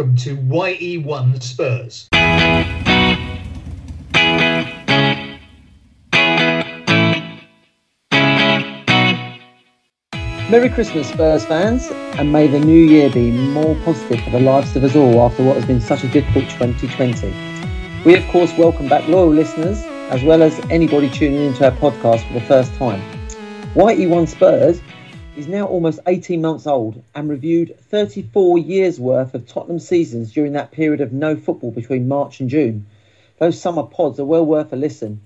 welcome to YE1 Spurs. Merry Christmas, Spurs fans, and may the new year be more positive for the lives of us all after what has been such a difficult 2020. We, of course, welcome back loyal listeners as well as anybody tuning into our podcast for the first time. YE1 Spurs is now almost 18 months old and reviewed 34 years worth of Tottenham seasons during that period of no football between March and June. Those summer pods are well worth a listen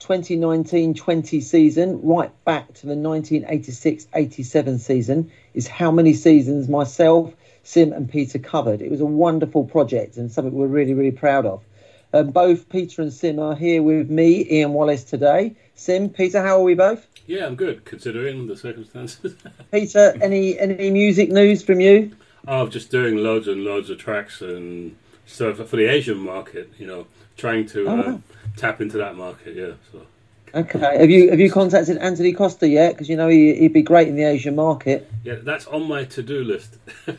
2019-20 season right back to the 1986-87 season is how many seasons myself, Sim and Peter covered. It was a wonderful project and something we're really, really proud of. Um, both Peter and Sim are here with me, Ian Wallace, today. Sim, Peter, how are we both? Yeah, I'm good considering the circumstances. Peter, any any music news from you? Oh, I'm just doing loads and loads of tracks and stuff for the Asian market. You know, trying to Oh, uh, wow. tap into that market. Yeah, so Okay. Have you have you contacted Antony Costa yet? Because you know he, he'd be great in the Asian market. yeah, that's on my to-do list.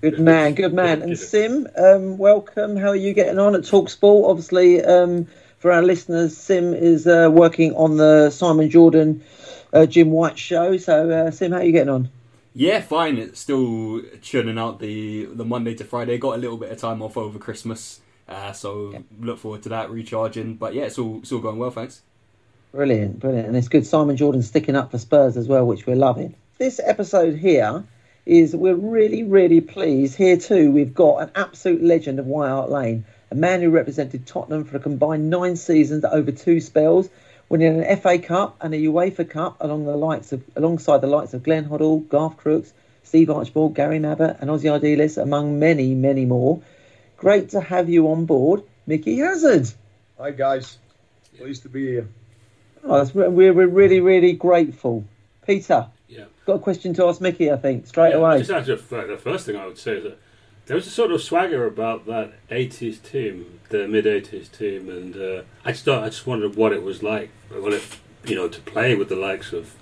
Good man, good man. And Sim, um, welcome. How are you getting on at Talksport? Obviously, um, for our listeners, Sim is uh, working on the Simon Jordan, uh, Jim White show. So, uh, Sim, how are you getting on? Yeah, fine. It's still churning out the the Monday to Friday. Got a little bit of time off over Christmas, uh, so look forward to that recharging. But yeah, it's all it's all going well, thanks. Brilliant, brilliant. And it's good Simon Jordan sticking up for Spurs as well, which we're loving. This episode here is we're really, really pleased. Here too, we've got an absolute legend of White Hart Lane, a man who represented Tottenham for a combined nine seasons over two spells, winning an FA Cup and a UEFA Cup along the likes of alongside the likes of Glenn Hoddle, Garth Crooks, Steve Archibald, Gary Mabbutt, and Ossie Ardiles, among many, many more. Great to have you on board, Mickey Hazard. Hi guys, pleased to be here. Oh, we're, we're really, really grateful. Peter, Yeah. got a question to ask Mickey, I think, straight Yeah, away. Just actually, the the first thing I would say is that there was a sort of swagger about that '80s team, the mid '80s team, and uh, I just thought, I just wondered what it was like, what it, you know, to play with the likes of,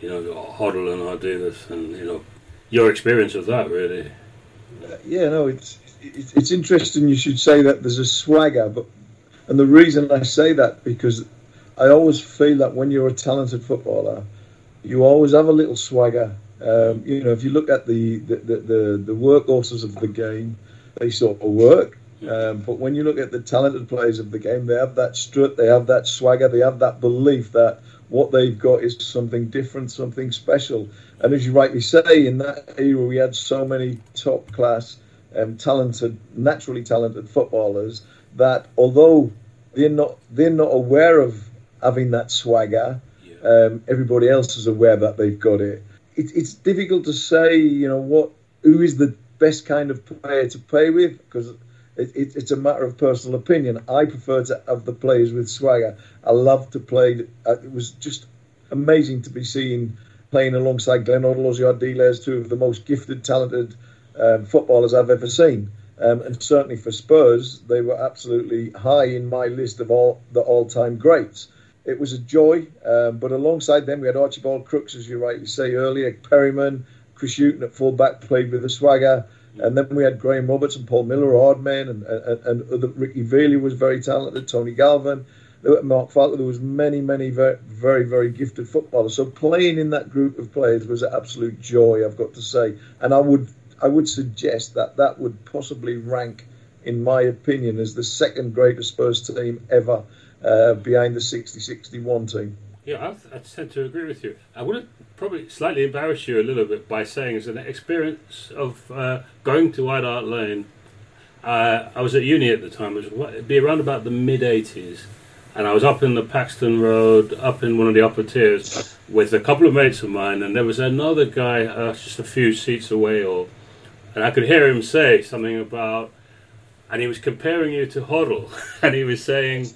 you know, Hoddle and Ardiles, and you know, your experience of that really. Uh, yeah, no, it's, it's it's interesting. You should say that there's a swagger, but and the reason I say that because I always feel that when you're a talented footballer, you always have a little swagger. Um, you know, if you look at the the, the, the workhorses of the game, they sort of work. Um, but when you look at the talented players of the game, they have that strut, they have that swagger, they have that belief that what they've got is something different, something special. And as you rightly say, in that era, we had so many top class, um, talented, naturally talented footballers that although they're not they're not aware of having that swagger, um, everybody else is aware that they've got it. It. It's difficult to say, you know, what who is the best kind of player to play with because it, it, it's a matter of personal opinion. I prefer to have the players with swagger. I love to play. Uh, it was just amazing to be seen playing alongside Glenn Hoddle, Ossie Ardiles, two of the most gifted, talented um, footballers I've ever seen. Um, and certainly for Spurs, they were absolutely high in my list of all the all-time greats. It was a joy, um, but alongside them we had Archibald Crooks, as you rightly say earlier, Perryman, Chris Hughton at fullback played with a swagger, and then we had Graham Roberts and Paul Miller, Hardman, and and, and other, Ricky Villa was very talented, Tony Galvin, Mark Falco. There was many, many very, very, very gifted footballers. So playing in that group of players was an absolute joy, I've got to say, and I would I would suggest that that would possibly rank, in my opinion, as the second greatest Spurs team ever, uh, behind the 60-61 team. Yeah, I, tend to agree with you. I would probably slightly embarrass you a little bit by saying, as an experience of uh, going to White Hart Lane, uh, I was at uni at the time, it was it'd be around about the mid 80s, and I was up in the Paxton Road, up in one of the upper tiers, with a couple of mates of mine, and there was another guy uh, just a few seats away, or, and I could hear him say something about, and he was comparing you to Hoddle, and he was saying,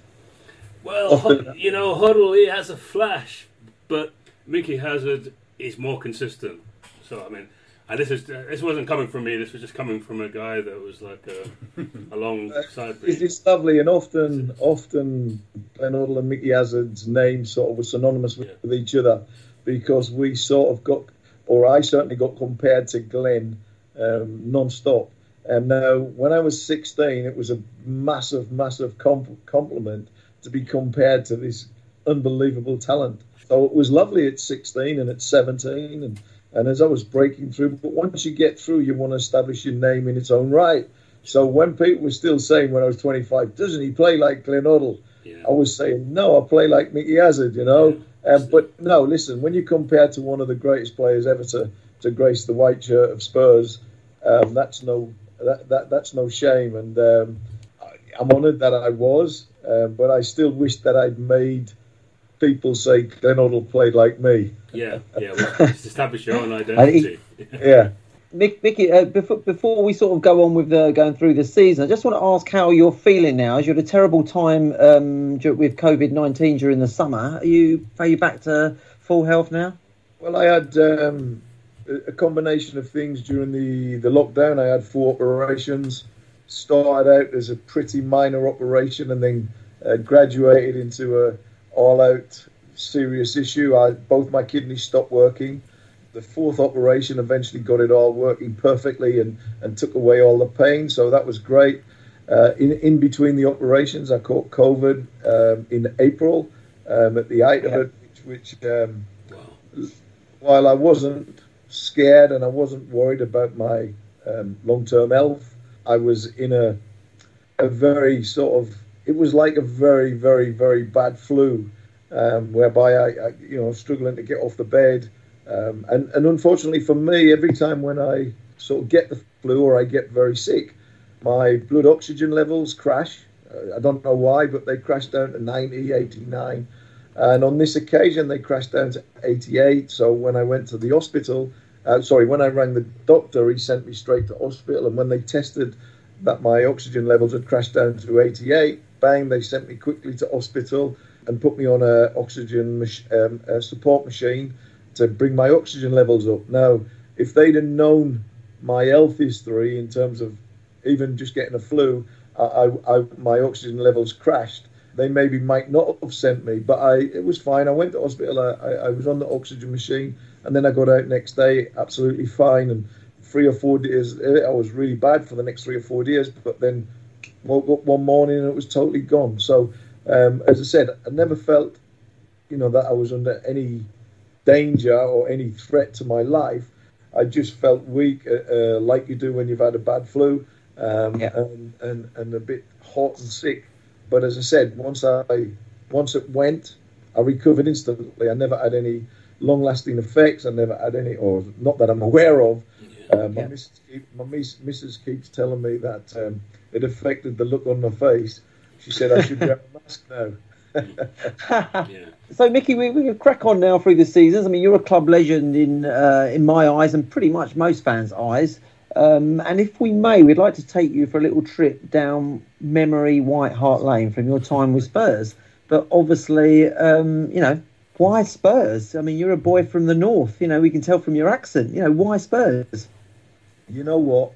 well, you know, Hoddle, he has a flash, but Mickey Hazard is more consistent. So, I mean, and this is this wasn't coming from me. This was just coming from a guy that was like a, alongside me. It's, it's lovely, and often, often Glenn Hoddle and Mickey Hazard's names sort of were synonymous with, Yeah. with each other because we sort of got, or I certainly got compared to Glenn um, non-stop. Um, now, when I was 16, it was a massive, massive comp- compliment to be compared to this unbelievable talent. So it was lovely at 16 and at 17, and, and as I was breaking through. But once you get through, you want to establish your name in its own right. So when people were still saying when I was 25, doesn't he play like Glenn? Yeah. I was saying, no, I play like Mickey Hazard, you know. Um, but no, listen, when you compare to one of the greatest players ever to, to grace the white shirt of Spurs, um, that's no that, that that's no shame, and um, I'm honoured that I was, um, but I still wish that I'd made people say Glenn Hoddle played like me. Yeah, yeah. Well, establish your own identity. Yeah. Mick, Mickey, uh, before, before we sort of go on with the, going through the season, I just want to ask how you're feeling now. As you had a terrible time um, with COVID nineteen during the summer, are you are you back to full health now? Well, I had um, a a combination of things during the, the lockdown. I had four operations. Started out as a pretty minor operation and then uh, graduated into a all-out serious issue. I, both my kidneys stopped working. The fourth operation eventually got it all working perfectly and, and took away all the pain. So that was great. Uh, in in between the operations, I caught COVID um, in April um, at the height Yeah. of it, which, which um, Wow. while I wasn't scared and I wasn't worried about my um, long term health, I was in a a very sort of it was like a very very very bad flu, um, whereby I, I you know struggling to get off the bed, um, and and unfortunately for me, every time when I sort of get the flu or I get very sick, my blood oxygen levels crash. Uh, I don't know why, but they crash down to 90, 89. And on this occasion, they crashed down to 88. So when I went to the hospital, uh, sorry, when I rang the doctor, he sent me straight to hospital. And when they tested that my oxygen levels had crashed down to 88, bang, they sent me quickly to hospital and put me on a oxygen um, a support machine to bring my oxygen levels up. Now, if they'd have known my health history in terms of even just getting a flu, I, I, I, my oxygen levels crashed. They maybe might not have sent me, but I it was fine. I went to hospital. I was on the oxygen machine, and then I got out next day, absolutely fine. And three or four days, I was really bad for the next three or four days. But then woke up one morning and it was totally gone. So, um, as I said, I never felt, you know, that I was under any danger or any threat to my life. I just felt weak, uh, uh, like you do when you've had a bad flu, um, Yeah. and, and and a bit hot and sick. But as I said, once I once it went, I recovered instantly. I never had any long-lasting effects. I never had any, or not that I'm aware of. Uh, my, Yeah. missus keep, my miss, missus keeps telling me that um, it affected the look on my face. She said I should wear a mask now. Yeah. So, Mickey, we, we can crack on now through the seasons. I mean, you're a club legend in uh, in my eyes and pretty much most fans' eyes. Um, and if we may, we'd like to take you for a little trip down memory White Hart Lane from your time with Spurs. But obviously, um, you know, why Spurs? I mean, you're a boy from the north. You know, we can tell from your accent. You know, why Spurs? you know what?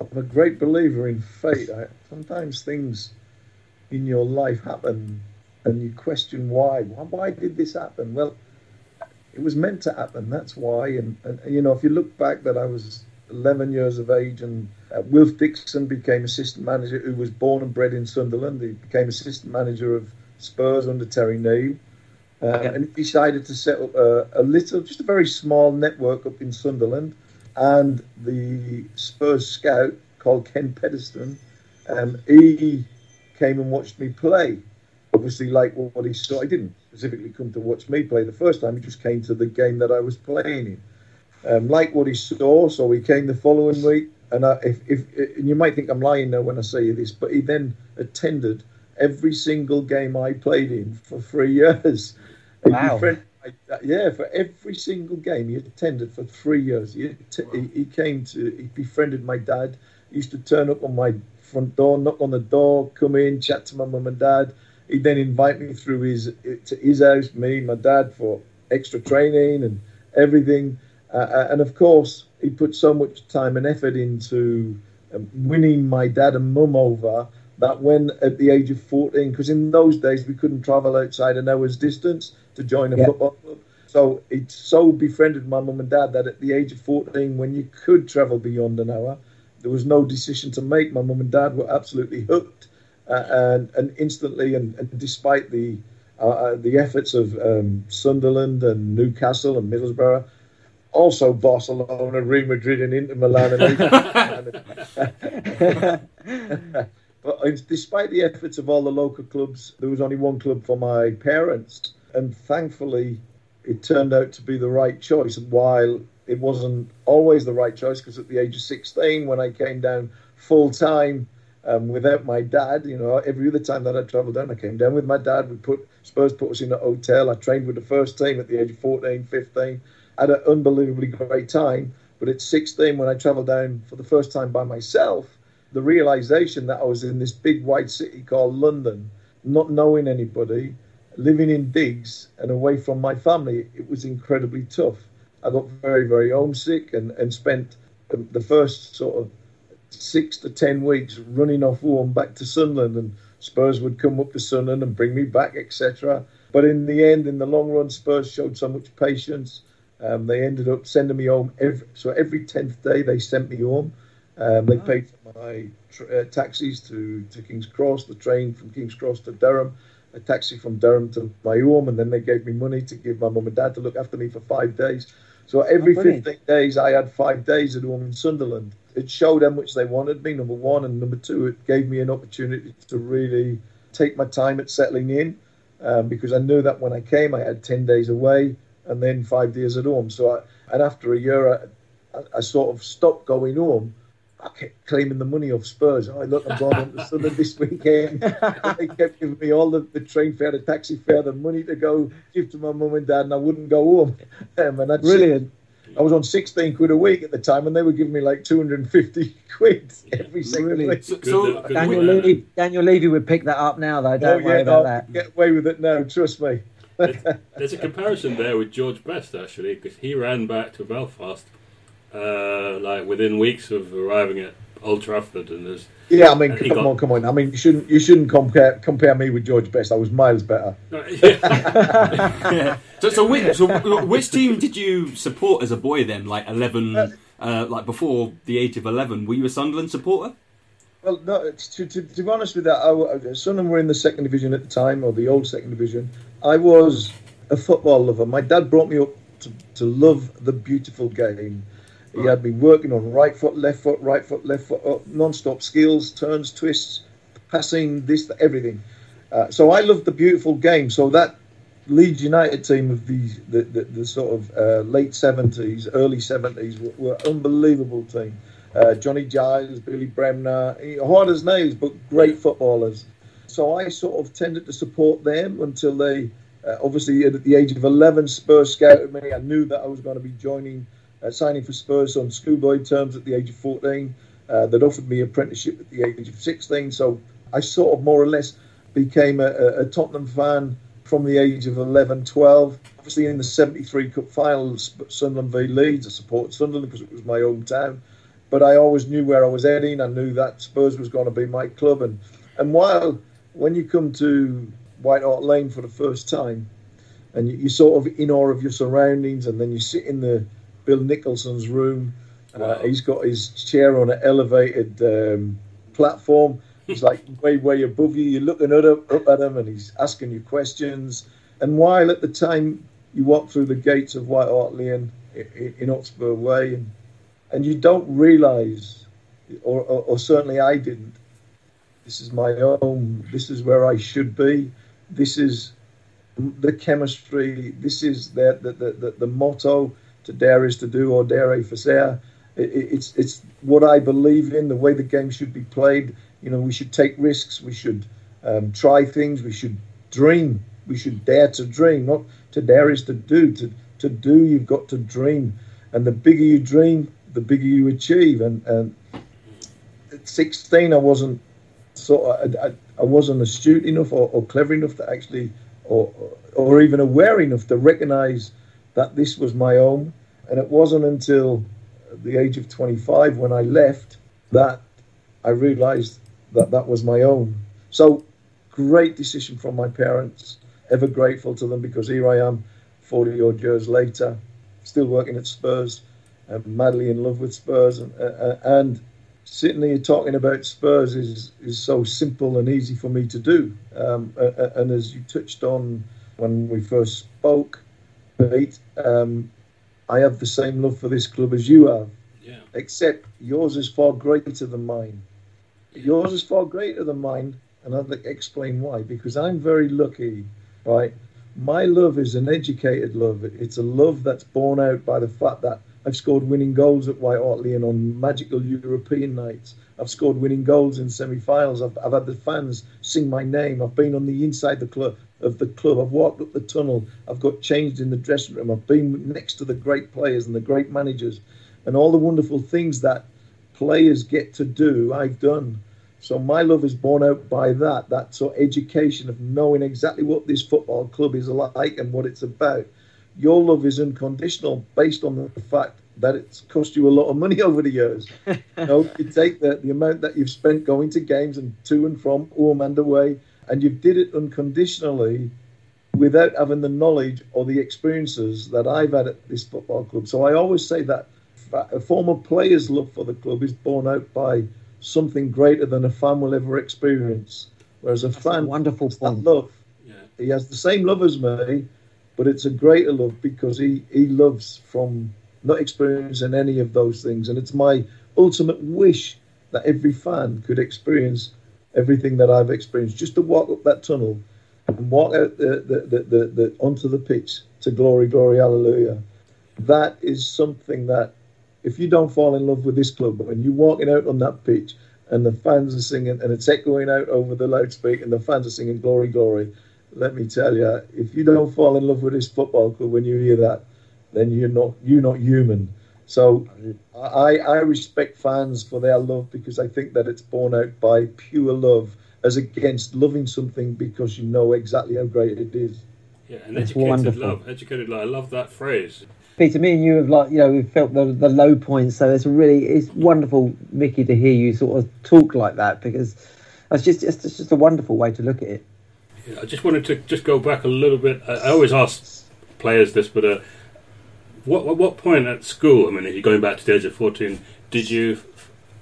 I'm a great believer in fate. I, sometimes things in your life happen and you question why. why. Why did this happen? Well, it was meant to happen. That's why. And, and, you know, if you look back that I was 11 years of age and uh, Wilf Dixon became assistant manager, who was born and bred in Sunderland. He became assistant manager of Spurs under Terry Neill. Uh, Yeah. And he decided to set up a, a little, just a very small network up in Sunderland and the Spurs scout called Ken Pedeston, um, he came and watched me play. Obviously, like what he saw, he didn't specifically come to watch me play the first time. He just came to the game that I was playing in. Um, like what he saw, so he came the following week. And I, if, if and you might think I'm lying now when I say this, but he then attended every single game I played in for three years. Wow. befriended my- yeah, for every single game he attended for three years. He, t- he, he came to, he befriended my dad. He used to turn up on my front door, knock on the door, come in, chat to my mum and dad. He'd then invite me through his to his house, me, and my dad, for extra training and everything. Uh, uh, and of course, he put so much time and effort into um, winning my dad and mum over that when at the age of 14, because in those days we couldn't travel outside an hour's distance to join a Yeah. football club. So it so befriended my mum and dad that at the age of 14, when you could travel beyond an hour, there was no decision to make. My mum and dad were absolutely hooked, uh, and and instantly, and, and despite the uh, uh the efforts of um, Sunderland and Newcastle and Middlesbrough, also Barcelona, Real Madrid, and Inter Milan. And but despite the efforts of all the local clubs, there was only one club for my parents, and thankfully, it turned out to be the right choice. While it wasn't always the right choice, because at the age of 16, when I came down full time um, without my dad, you know, every other time that I travelled down, I came down with my dad. We put Spurs put us in a hotel. I trained with the first team at the age of 14, 15 had an unbelievably great time. But at 16, when I travelled down for the first time by myself, the realization that I was in this big white city called London, not knowing anybody, living in digs and away from my family, it was incredibly tough. I got very, very homesick and, and spent the first sort of six to ten weeks running off home back to Sunderland and Spurs would come up to Sunderland and bring me back, etc. But in the end, in the long run, Spurs showed so much patience um, they ended up sending me home every so every tenth day they sent me home. Um, they paid for my uh, taxis to, to King's Cross, the train from King's Cross to Durham, a taxi from Durham to my home, and then they gave me money to give my mum and dad to look after me for five days. So every oh, 15 days, I had five days at home in Sunderland. It showed how much they wanted me, number one, and number two, it gave me an opportunity to really take my time at settling in, um, because I knew that when I came, I had 10 days away and then five days at home. So, I, and after a year, I, I, sort of stopped going home. I kept claiming the money off Spurs. Oh, look, I'm going on to Sunderland this weekend. they kept giving me all the, the train fare, the taxi fare, the money to go give to my mum and dad, and I wouldn't go home. Um, and Brilliant. I was on 16 quid a week at the time, and they were giving me like 250 quid every single week. So, so Daniel, Levy, Daniel Levy would pick that up now, though. Don't oh, worry about that. Get away with it now, trust me there's, there's, a comparison there with George Best actually, because he ran back to Belfast uh, like within weeks of arriving at Old Trafford, and there's yeah, I mean, come got... on, come on. I mean, you shouldn't you shouldn't compare compare me with George Best. I was miles better. yeah. So, so which, so which team did you support as a boy then? Like eleven, uh, uh, like before the age of eleven, were you a Sunderland supporter? Well, no, to, to, to, be honest with that, I, Sunderland were in the second division at the time, or the old second division. I was a football lover. My dad brought me up to, to love the beautiful game. He had me working on right foot, left foot, right foot, left foot, up, non-stop skills, turns, twists, passing, this, everything. Uh, so I loved the beautiful game. So that Leeds United team of the the, the, the sort of uh, late seventies, early seventies were, were unbelievable team uh, Johnny Giles, Billy Bremner, hard as nails, but great footballers. So I sort of tended to support them until they, uh, obviously at the age of 11, Spurs scouted me. I knew that I was going to be joining, uh, signing for Spurs on schoolboy terms at the age of 14. Uh, they'd offered me apprenticeship at the age of 16. So I sort of more or less became a, a Tottenham fan from the age of 11, 12. Obviously, in the 73 Cup finals, Sunderland v Leeds, I supported Sunderland because it was my hometown but I always knew where I was heading. I knew that Spurs was going to be my club. And, and while when you come to White Hart Lane for the first time, and you, are sort of in awe of your surroundings, and then you sit in the Bill Nicholson's room. Uh, he's got his chair on an elevated um, platform. He's like way, way above you. You're looking up, up at him, and he's asking you questions. And while at the time you walk through the gates of White Hart Lane in, in Oxford Way, and and you don't realize, or, or, or, certainly I didn't. This is my home, This is where I should be. This is the chemistry. This is the the, the, the motto. To dare is to do, or dare faire. It, it's it's what I believe in. The way the game should be played. You know, we should take risks. We should um, try things. We should dream. We should dare to dream. Not to dare is to do. To to do, you've got to dream. And the bigger you dream, the bigger you achieve. And, and at 16, I wasn't sort I, I wasn't astute enough or, or, clever enough to actually, or, or even aware enough to recognise that this was my own. And it wasn't until the age of 25 when I left that I realised that that was my own. So great decision from my parents. Ever grateful to them because here I am, 40 odd years later, still working at Spurs, madly in love with Spurs, and, uh, and sitting here talking about Spurs is is so simple and easy for me to do. Um, and as you touched on when we first spoke, Pete, um, I have the same love for this club as you have. Yeah. Except yours is far greater than mine. Yours is far greater than mine, and I'll explain why. Because I'm very lucky, right? My love is an educated love. It's a love that's born out by the fact that I've scored winning goals at White Hart Lane on magical European nights. I've scored winning goals in semi-finals. I've, I've had the fans sing my name. I've been on the inside the club of the club. I've walked up the tunnel. I've got changed in the dressing room. I've been next to the great players and the great managers, and all the wonderful things that players get to do. I've done. So my love is born out by that. That sort of education of knowing exactly what this football club is like and what it's about your love is unconditional based on the fact that it's cost you a lot of money over the years. you know, you take the, the amount that you've spent going to games and to and from home and away, and you did it unconditionally without having the knowledge or the experiences that I've had at this football club. So I always say that a former player's love for the club is borne out by something greater than a fan will ever experience. Whereas a That's fan, a wonderful that point. love, Yeah. he has the same love as me, but it's a greater love because he, he loves from not experiencing any of those things. And it's my ultimate wish that every fan could experience everything that I've experienced, just to walk up that tunnel and walk out the, the, the, the, onto the pitch to glory, glory, hallelujah. That is something that if you don't fall in love with this club when you're walking out on that pitch and the fans are singing and it's echoing out over the loudspeaker and the fans are singing glory, glory, let me tell you, if you don't fall in love with this football club when you hear that, then you're not you're not human. So I, I respect fans for their love because I think that it's born out by pure love as against loving something because you know exactly how great it is. Yeah, and That's educated wonderful. love. Educated love. I love that phrase. Peter, me and you have like you know we've felt the the low points, so it's really it's wonderful, Mickey, to hear you sort of talk like that because that's just it's just, just a wonderful way to look at it. Yeah, I just wanted to just go back a little bit. I, I always ask players this, but uh, what at what point at school? I mean, if you're going back to the age of 14, did you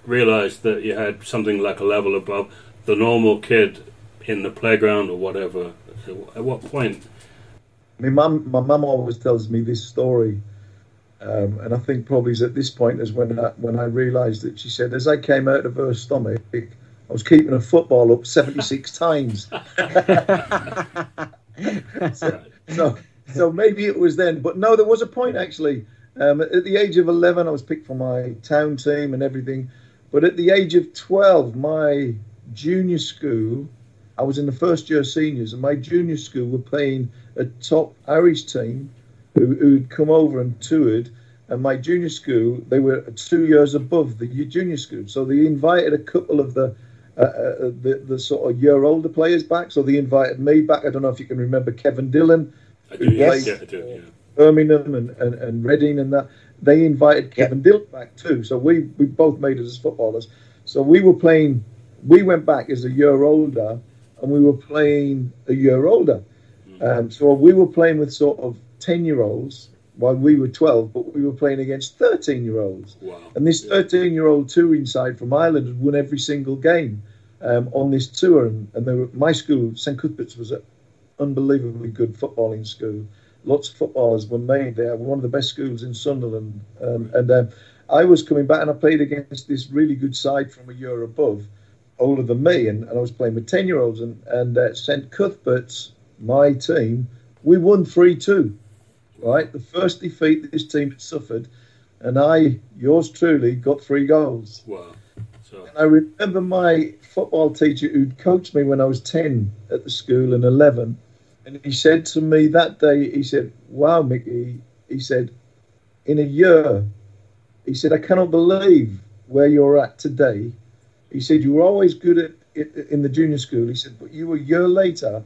realise that you had something like a level above the normal kid in the playground or whatever? At what point? My mum, my mum always tells me this story, um, and I think probably is at this point is when I, when I realised that she said, as I came out of her stomach, I was keeping a football up seventy six times. so, so, so maybe it was then, but no, there was a point actually. Um, at the age of eleven, I was picked for my town team and everything, but at the age of twelve, my junior school, I was in the first year seniors, and my junior school were playing a top Irish team who, who'd come over and toured. And my junior school, they were two years above the junior school, so they invited a couple of the uh, uh, the, the sort of year older players back. So they invited me back. I don't know if you can remember Kevin Dillon, I do. Yes. Yeah, I do. Yeah. Birmingham and, and, and Reading and that. They invited Kevin Dillon back too. So we, we both made it as footballers. So we were playing, we went back as a year older and we were playing a year older. Um, so we were playing with sort of 10 year olds while we were 12, but we were playing against 13 year olds. Wow. And this 13 year old touring side from Ireland had won every single game um, on this tour. And, and they were, my school, St Cuthbert's, was an unbelievably good footballing school. Lots of footballers were made there. One of the best schools in Sunderland. Um, and um, I was coming back and I played against this really good side from a year above, older than me. And, and I was playing with 10 year olds. And, and uh, St Cuthbert's, my team, we won 3 2. Right? The first defeat this team had suffered. And I, yours truly, got three goals. Wow. So I remember my football teacher who'd coached me when I was 10 at the school and 11. And he said to me that day, he said, Wow, Mickey, he said, in a year, he said, I cannot believe where you're at today. He said, You were always good at it in the junior school. He said, But you a year later,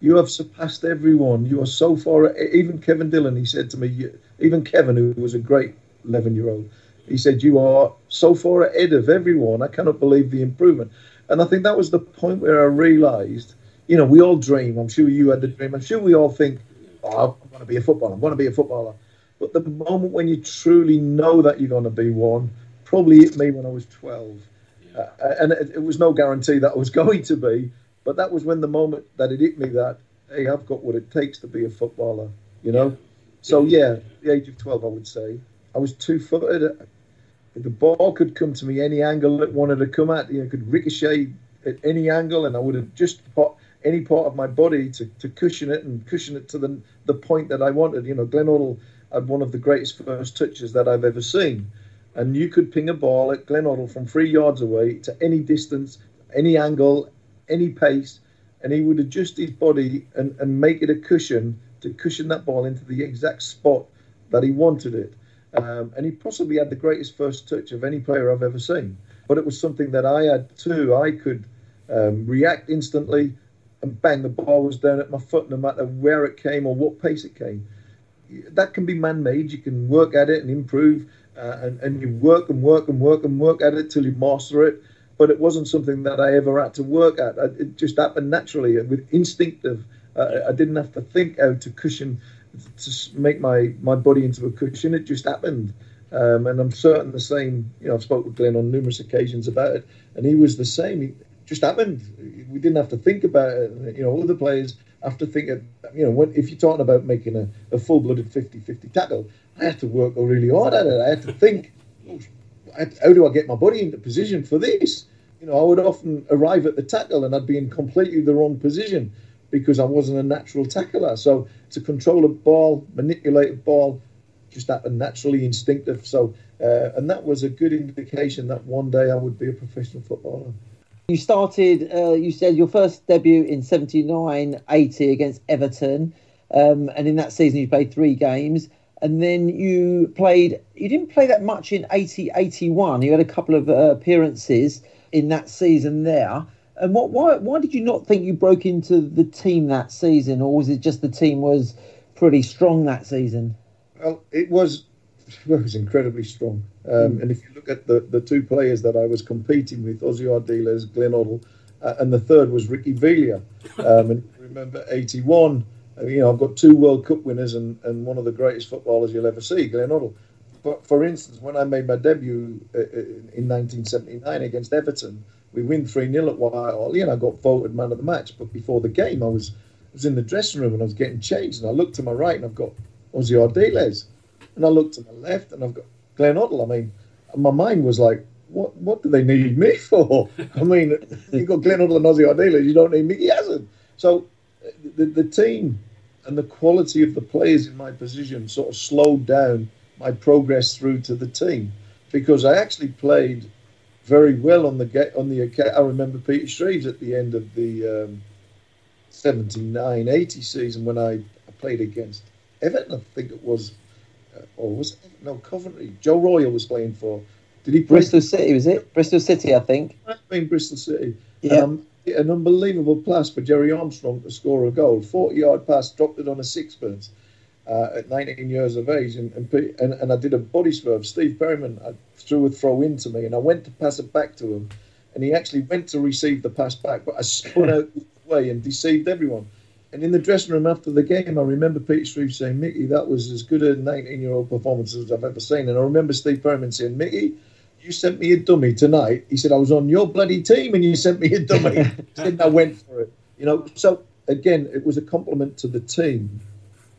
you have surpassed everyone. You are so far, even Kevin Dillon, he said to me, even Kevin, who was a great 11 year old, he said, You are so far ahead of everyone. I cannot believe the improvement. And I think that was the point where I realized, you know, we all dream. I'm sure you had the dream. I'm sure we all think, Oh, I want to be a footballer. I want to be a footballer. But the moment when you truly know that you're going to be one, probably hit me when I was 12. Uh, and it, it, was no guarantee that I was going to be, but that was when the moment that it hit me that hey, I've got what it takes to be a footballer. You know. Yeah. So yeah, the age of twelve, I would say I was two-footed. The ball could come to me any angle it wanted to come at. You know, could ricochet at any angle, and I would have just put any part of my body to, to cushion it and cushion it to the the point that I wanted. You know, Glenn Hoddle had one of the greatest first touches that I've ever seen and you could ping a ball at Glenn Hoddle from three yards away to any distance, any angle, any pace, and he would adjust his body and, and make it a cushion to cushion that ball into the exact spot that he wanted it. Um, and he possibly had the greatest first touch of any player I've ever seen. But it was something that I had too. I could um, react instantly and bang, the ball was down at my foot no matter where it came or what pace it came. That can be man made. You can work at it and improve uh, and, and you work and work and work and work at it till you master it. But it wasn't something that I ever had to work at. It just happened naturally with instinctive. Uh, I didn't have to think how to cushion to make my, my body into a cushion. It just happened. Um, and I'm certain the same. You know, I've spoken with Glenn on numerous occasions about it, and he was the same. Just happened. We didn't have to think about it. You know, other players have to think. Of, you know, when, if you're talking about making a, a full-blooded 50-50 tackle, I had to work really hard at it. I had to think, how do I get my body into position for this? You know, I would often arrive at the tackle and I'd be in completely the wrong position because I wasn't a natural tackler. So to control a ball, manipulate a ball, just happened naturally instinctive. So, uh, and that was a good indication that one day I would be a professional footballer. You started, uh, you said your first debut in 79 80 against Everton. Um, and in that season, you played three games and then you played you didn't play that much in 80 81 you had a couple of uh, appearances in that season there and what why why did you not think you broke into the team that season or was it just the team was pretty strong that season well it was was incredibly strong um, mm. and if you look at the, the two players that I was competing with Ossie Ardiles, Glenn Hoddle uh, and the third was Ricky Villa um, and remember 81 you know, I've got two World Cup winners and, and one of the greatest footballers you'll ever see, Glenn Hoddle. But for instance, when I made my debut uh, uh, in 1979 against Everton, we win 3 0 at Whitehall. You know, I got voted man of the match. But before the game, I was was in the dressing room and I was getting changed. And I looked to my right and I've got Ozzy Ardiles. And I looked to my left and I've got Glenn Hoddle. I mean, my mind was like, what what do they need me for? I mean, you've got Glenn Hoddle and Ossie Ardiles. You don't need me. He hasn't. So the, the team and the quality of the players in my position sort of slowed down my progress through to the team because I actually played very well on the get on the I remember Peter Shreeves at the end of the um, 79 80 season when I, I, played against Everton I think it was or was it, no Coventry Joe Royle was playing for did he Bristol City was it Bristol City I think I mean Bristol City yeah um, an unbelievable pass for Gerry Armstrong to score a goal. 40 yard pass, dropped it on a sixpence uh, at 19 years of age. And, and, and, and I did a body swerve. Steve Perryman I threw a throw into me, and I went to pass it back to him. And he actually went to receive the pass back, but I spun out the way and deceived everyone. And in the dressing room after the game, I remember Peter Shreeves saying, Mickey, that was as good a 19 year old performance as I've ever seen. And I remember Steve Perryman saying, Mickey, you sent me a dummy tonight. He said, I was on your bloody team and you sent me a dummy. he said, I went for it. You know, so again, it was a compliment to the team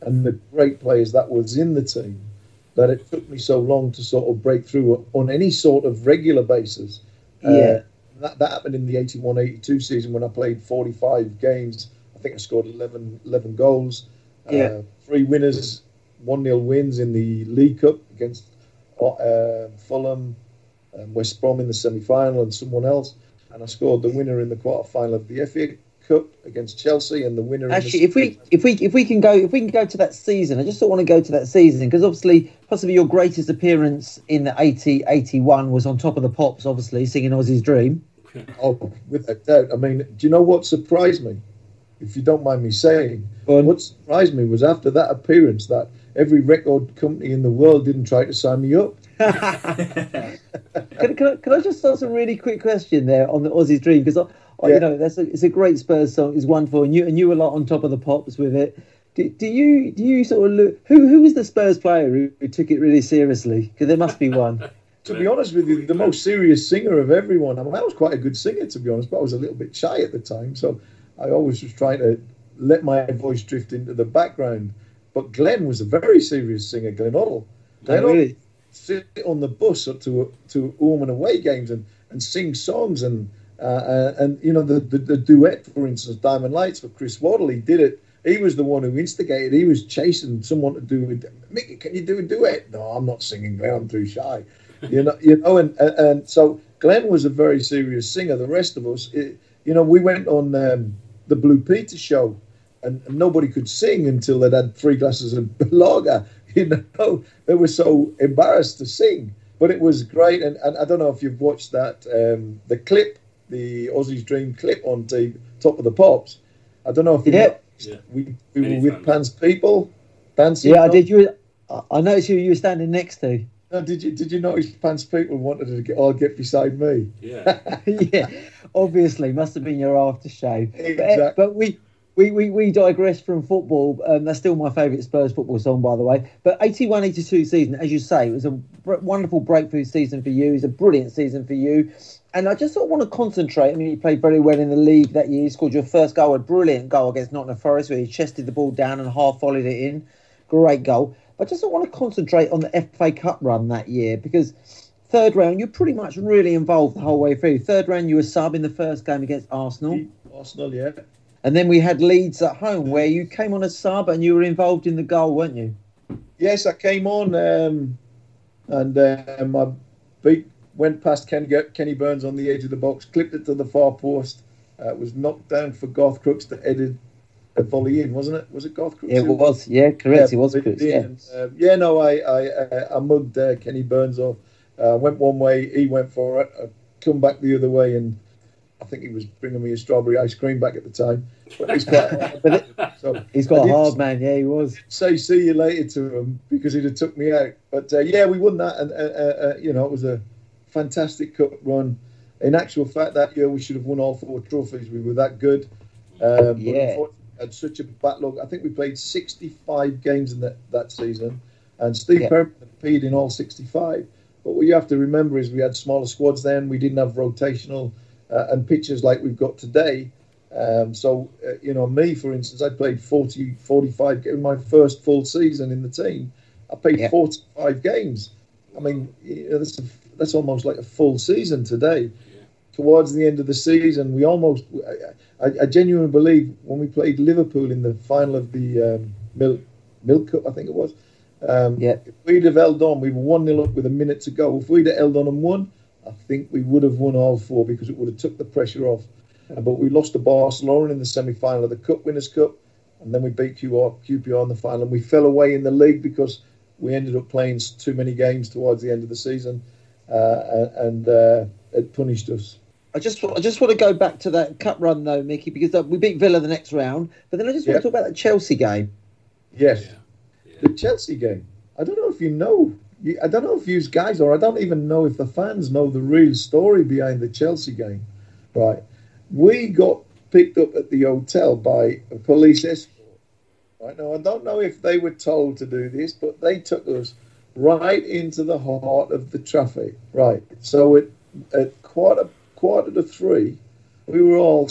and the great players that was in the team that it took me so long to sort of break through on any sort of regular basis. Uh, yeah. Uh, that, that happened in the 81 82 season when I played 45 games. I think I scored 11, 11 goals. Yeah. Uh, three winners, 1 0 wins in the League Cup against uh, Fulham, um, West Brom in the semi final and someone else. And I scored the winner in the quarter final of the FA Cup against Chelsea and the winner. Actually, if we if we if we can go if we can go to that season, I just don't want to go to that season because obviously possibly your greatest appearance in the 80 81 was on top of the pops, obviously singing Ossie's Dream. oh, without doubt. I mean, do you know what surprised me? If you don't mind me saying, what surprised me was after that appearance that every record company in the world didn't try to sign me up. can, can, I, can I just ask a really quick question there on the Ossie's Dream? Because yeah. you know that's a, it's a great Spurs song. It's wonderful, and you and you were like on top of the pops with it. Do, do you do you sort of look who who was the Spurs player who, who took it really seriously? Because there must be one. to be honest with you, the most serious singer of everyone. I mean, I was quite a good singer, to be honest, but I was a little bit shy at the time. So I always was trying to let my voice drift into the background. But Glenn was a very serious singer, Glenn Hoddle. Glenn Oh, really? sit on the bus up to to home and away games and, and sing songs and uh, uh, and you know the, the the duet for instance Diamond Lights for Chris Waddle he did it he was the one who instigated he was chasing someone to do it Mickey can you do a duet no I'm not singing Glenn I'm too shy you know you know and, and and so Glenn was a very serious singer the rest of us it, you know we went on um, the Blue Peter show and, and nobody could sing until they'd had three glasses of lager you know, they were so embarrassed to sing. But it was great, and, and I don't know if you've watched that um, the clip, the Ossie's Dream clip on the Top of the Pops. I don't know if you Yeah. know, Yeah. we we Many were with fans. Pan's people, dancing. Yeah, I did. You, I- I noticed who you were standing next to. No, did you did you notice Pan's people wanted to get, all get beside me? Yeah. yeah, obviously, must have been your aftershave. But, Exactly. but we, we, we, we digress from football. Um, that's still my favourite Spurs football song, by the way. But 81 82 season, as you say, it was a br- wonderful breakthrough season for you. It was a brilliant season for you. And I just sort of want to concentrate. I mean, you played very well in the league that year. You scored your first goal, a brilliant goal against Nottingham Forest, where you chested the ball down and half volleyed it in. Great goal. But I just want to concentrate on the FA Cup run that year because third round, you're pretty much really involved the whole way through. Third round, you were sub in the first game against Arsenal. Arsenal, yeah. And then we had Leeds at home where you came on as sub and you were involved in the goal, weren't you? Yes, I came on um, and um, I beat, went past Kenny, Kenny Burns on the edge of the box, clipped it to the far post. Uh, it was knocked down for Garth Crooks to headed a volley in, wasn't it? Was it Garth Crooks? It was, yeah, correct. it was Crooks, yeah. um, yeah, no, I I, I, I mugged uh, Kenny Burns off. Uh, went one way, he went for it. I come back the other way, and I think he was bringing me a strawberry ice cream back at the time. But he's quite. But it, so he's I got a did hard man, yeah, he was. Say see you later to him because he'd have took me out. But uh, yeah, we won that, and uh, uh, uh, you know it was a fantastic cup run. In actual fact, that year we should have won all four trophies. We were that good. Um, Yeah. unfortunately, had such a backlog. I think we played 65 games in that, that season, and Steve Yeah. Perry appeared in all 65. But what you have to remember is we had smaller squads then. We didn't have rotational uh, and pitches like we've got today. Um, so, uh, you know, me, for instance, I played 40, 45 in my first full season in the team. I played Yeah. 45 games. I mean, you know, that's, a, that's almost like a full season today. Towards the end of the season, we almost, I, I, genuinely believe when we played Liverpool in the final of the um, Milk Cup, I think it was, um, Yeah. if we'd have held on, we were 1 0 up with a minute to go. If we'd have held on and won, I think we would have won all four because it would have took the pressure off. Uh, but we lost to Barcelona in the semi final of the Cup Winners' Cup, and then we beat QR, QPR in the final. And we fell away in the league because we ended up playing too many games towards the end of the season, uh, and uh, it punished us. I just, I just want to go back to that cup run though, Mickey, because uh, we beat Villa the next round. But then I just want Yeah. to talk about that Chelsea game. Yes. The Chelsea game. I don't know if you know. I don't know if you guys or I don't even know if the fans know the real story behind the Chelsea game. Right, we got picked up at the hotel by a police escort. Right now, I don't know if they were told to do this, but they took us right into the heart of the traffic. Right, so at, at quarter quarter to three, we were all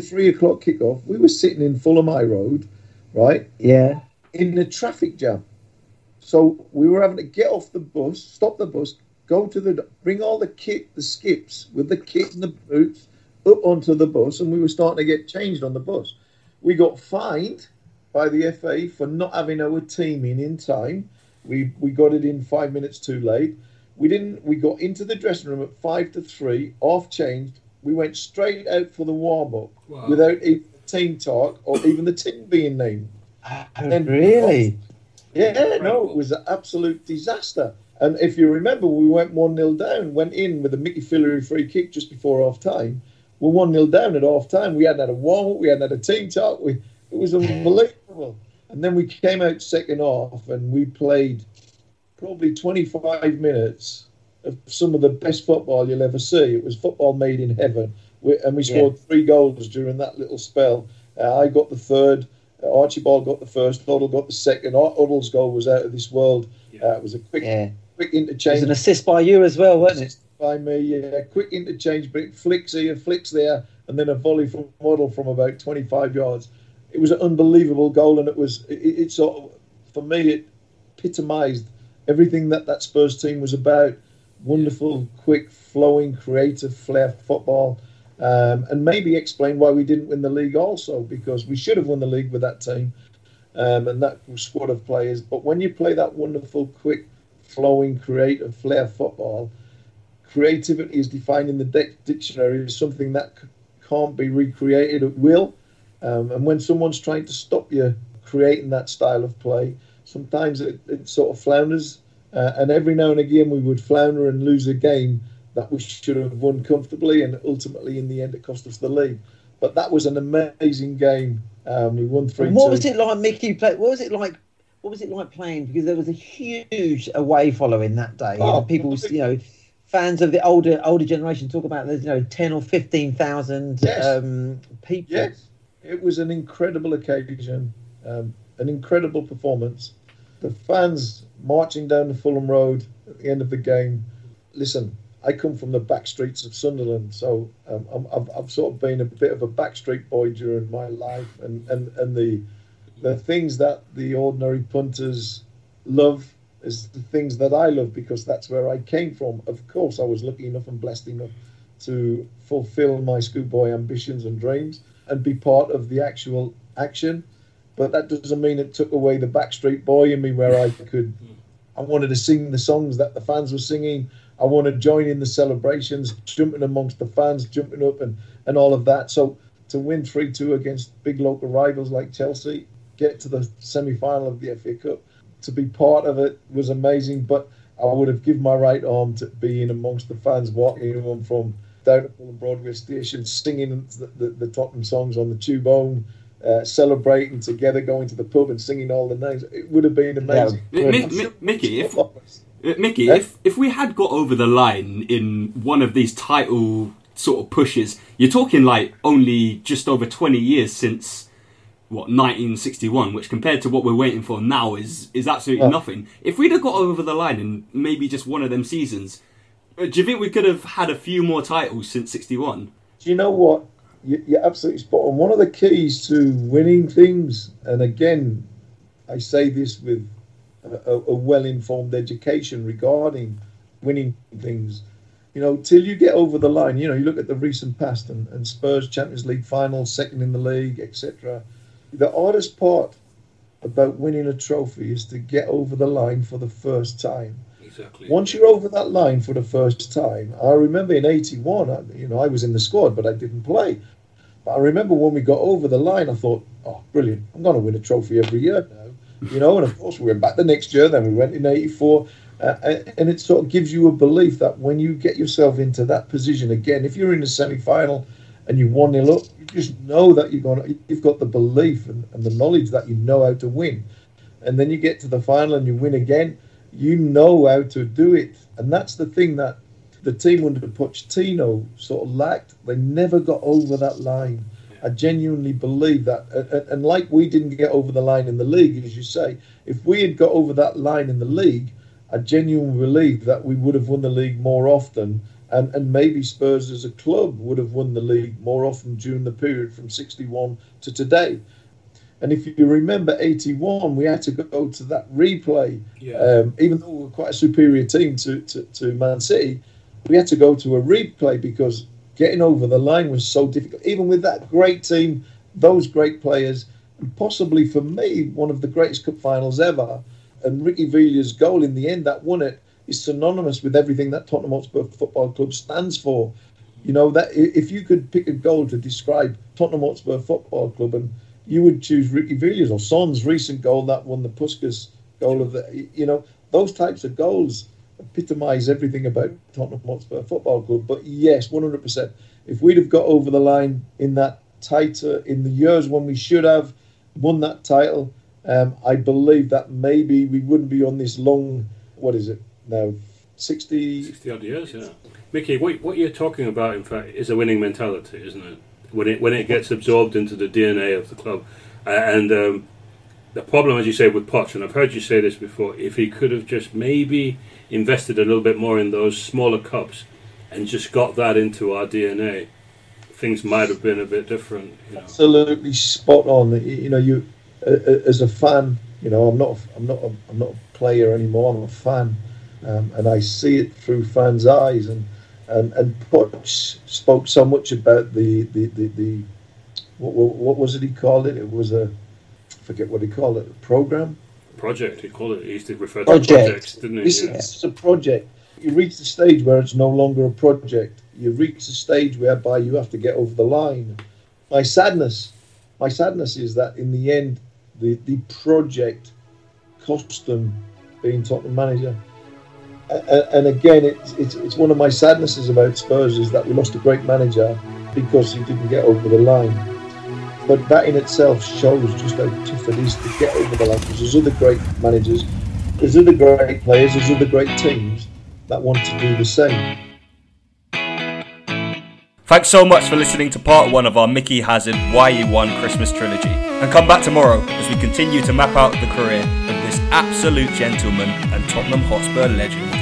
three o'clock kickoff. We were sitting in Fulham High Road, right, Yeah, in the traffic jam. So we were having to get off the bus, stop the bus, go to the bring all the kit, the skips with the kit and the boots up onto the bus, and we were starting to get changed on the bus. We got fined by the FA for not having our team in in time. We we got it in five minutes too late. We didn't. We got into the dressing room at five to three, off changed. We went straight out for the warm up Wow. without even team talk or even the team being named. Then- really? Yeah, no, it was an absolute disaster. And if you remember, we went 1 0 down, went in with a Mickey Fillery free kick just before half time. We're 1 0 down at half time. We hadn't had a warm up, we hadn't had a team talk. We, it was unbelievable. And then we came out second half and we played probably 25 minutes of some of the best football you'll ever see. It was football made in heaven. We, and we Yeah. scored three goals during that little spell. Uh, I got the third. Uh, Archibald got the first. Hoddle got the second. Hoddle's goal was out of this world. Uh, it was a quick, Yeah. quick It was interchange an assist by you as well, wasn't it? by me. Yeah, quick interchange, but it flicks here, flicks there, and then a volley from Waddle from about 25 yards. It was an unbelievable goal, and it was it, it sort of for me it epitomised everything that that Spurs team was about. Wonderful, quick, flowing, creative flair football. Um, and maybe explain why we didn't win the league also because we should have won the league with that team um, and that squad of players. But when you play that wonderful, quick, flowing, creative flair football, creativity is defined in the dic- dictionary as something that c- can't be recreated at will. Um, and when someone's trying to stop you creating that style of play, sometimes it, it sort of flounders. Uh, and every now and again, we would flounder and lose a game that we should have won comfortably, and ultimately, in the end, it cost us the league. But that was an amazing game. Um, we won three. What was it like, Mickey? Play, what was it like? What was it like playing? Because there was a huge away following that day. Oh, know, people, you know, fans of the older older generation talk about there's you know ten or fifteen thousand Yes. um, people. Yes, it was an incredible occasion, um, an incredible performance. The fans marching down the Fulham Road at the end of the game. Listen, I come from the back streets of Sunderland, so um, I'm, I've, I've sort of been a bit of a backstreet boy during my life, and, and, and the the things that the ordinary punters love is the things that I love because that's where I came from. Of course, I was lucky enough and blessed enough to fulfill my schoolboy ambitions and dreams and be part of the actual action. But that doesn't mean it took away the backstreet boy in me where I could, I wanted to sing the songs that the fans were singing. I want to join in the celebrations, jumping amongst the fans, jumping up and, and all of that. So to win 3 2 against big local rivals like Chelsea, get to the semi final of the FA Cup, to be part of it was amazing. But I would have given my right arm to being amongst the fans, walking them from down at Fulham Broadway Station, singing the, the, the Tottenham songs on the tube home, uh, celebrating together, going to the pub and singing all the names. It would have been amazing. Mi- Mi- Mi- Mickey, if, Mickey, Eh? if if we had got over the line in one of these title sort of pushes, you're talking like only just over 20 years since what 1961, which compared to what we're waiting for now is is absolutely Yeah. nothing. If we'd have got over the line in maybe just one of them seasons, uh, do you think we could have had a few more titles since 61? Do you know what? You're absolutely spot on. One of the keys to winning things, and again, I say this with a, a well informed education regarding winning things. You know, till you get over the line, you know, you look at the recent past and, and Spurs Champions League final, second in the league, etc. The hardest part about winning a trophy is to get over the line for the first time. Exactly. Once you're over that line for the first time, I remember in '81, you know, I was in the squad, but I didn't play. But I remember when we got over the line, I thought, "Oh, brilliant! I'm going to win a trophy every year now." You know, and of course we went back the next year. Then we went in '84, uh, and it sort of gives you a belief that when you get yourself into that position again, if you're in the semi-final and you one 0 up, you just know that you're going. to You've got the belief and, and the knowledge that you know how to win, and then you get to the final and you win again you know how to do it. And that's the thing that the team under Pochettino sort of lacked. They never got over that line. I genuinely believe that. And, like we didn't get over the line in the league, as you say, if we had got over that line in the league, I genuinely believe that we would have won the league more often. And, and maybe Spurs as a club would have won the league more often during the period from 61 to today. And if you remember 81, we had to go to that replay Yeah. um, even though we were quite a superior team to, to, to Man City, we had to go to a replay because getting over the line was so difficult. Even with that great team, those great players, and possibly for me, one of the greatest cup finals ever. And Ricky Villa's goal in the end that won it is synonymous with everything that Tottenham Hotspur Football Club stands for. You know that if you could pick a goal to describe Tottenham Hotspur Football Club, and you would choose Ricky Villa's or Son's recent goal that won the Puskas goal of the, you know, those types of goals epitomise everything about Tottenham Hotspur Football Club. But yes, one hundred percent. If we'd have got over the line in that tighter in the years when we should have won that title, um, I believe that maybe we wouldn't be on this long. What is it now? Sixty. 60 odd years, yeah. Mickey, what, what you're talking about, in fact, is a winning mentality, isn't it? When it when it gets absorbed into the DNA of the club, uh, and um, the problem, as you say, with Poch, and I've heard you say this before, if he could have just maybe invested a little bit more in those smaller cups and just got that into our DNA, things might have been a bit different. You know. Absolutely spot on. You know, you as a fan, you know, I'm not, I'm not, a, I'm not a player anymore. I'm a fan, um, and I see it through fans' eyes. And and and Poch spoke so much about the the the, the what, what was it he called it? It was a forget what he called it. A program. Project. He called it. He used to refer to Project. projects, didn't he? This Yeah. is a project. You reach the stage where it's no longer a project. You reach the stage whereby you have to get over the line. My sadness, my sadness is that in the end, the, the project cost them being Tottenham manager. A- a- And again, it's, it's it's one of my sadnesses about Spurs is that we lost a great manager because he didn't get over the line. But that in itself shows just how tough it is to get over the line. Because there's other great managers, there's other great players, there's other great teams that want to do the same. Thanks so much for listening to part one of our Mickey Hazard Why You Won Christmas trilogy. And come back tomorrow as we continue to map out the career of this absolute gentleman and Tottenham Hotspur legend.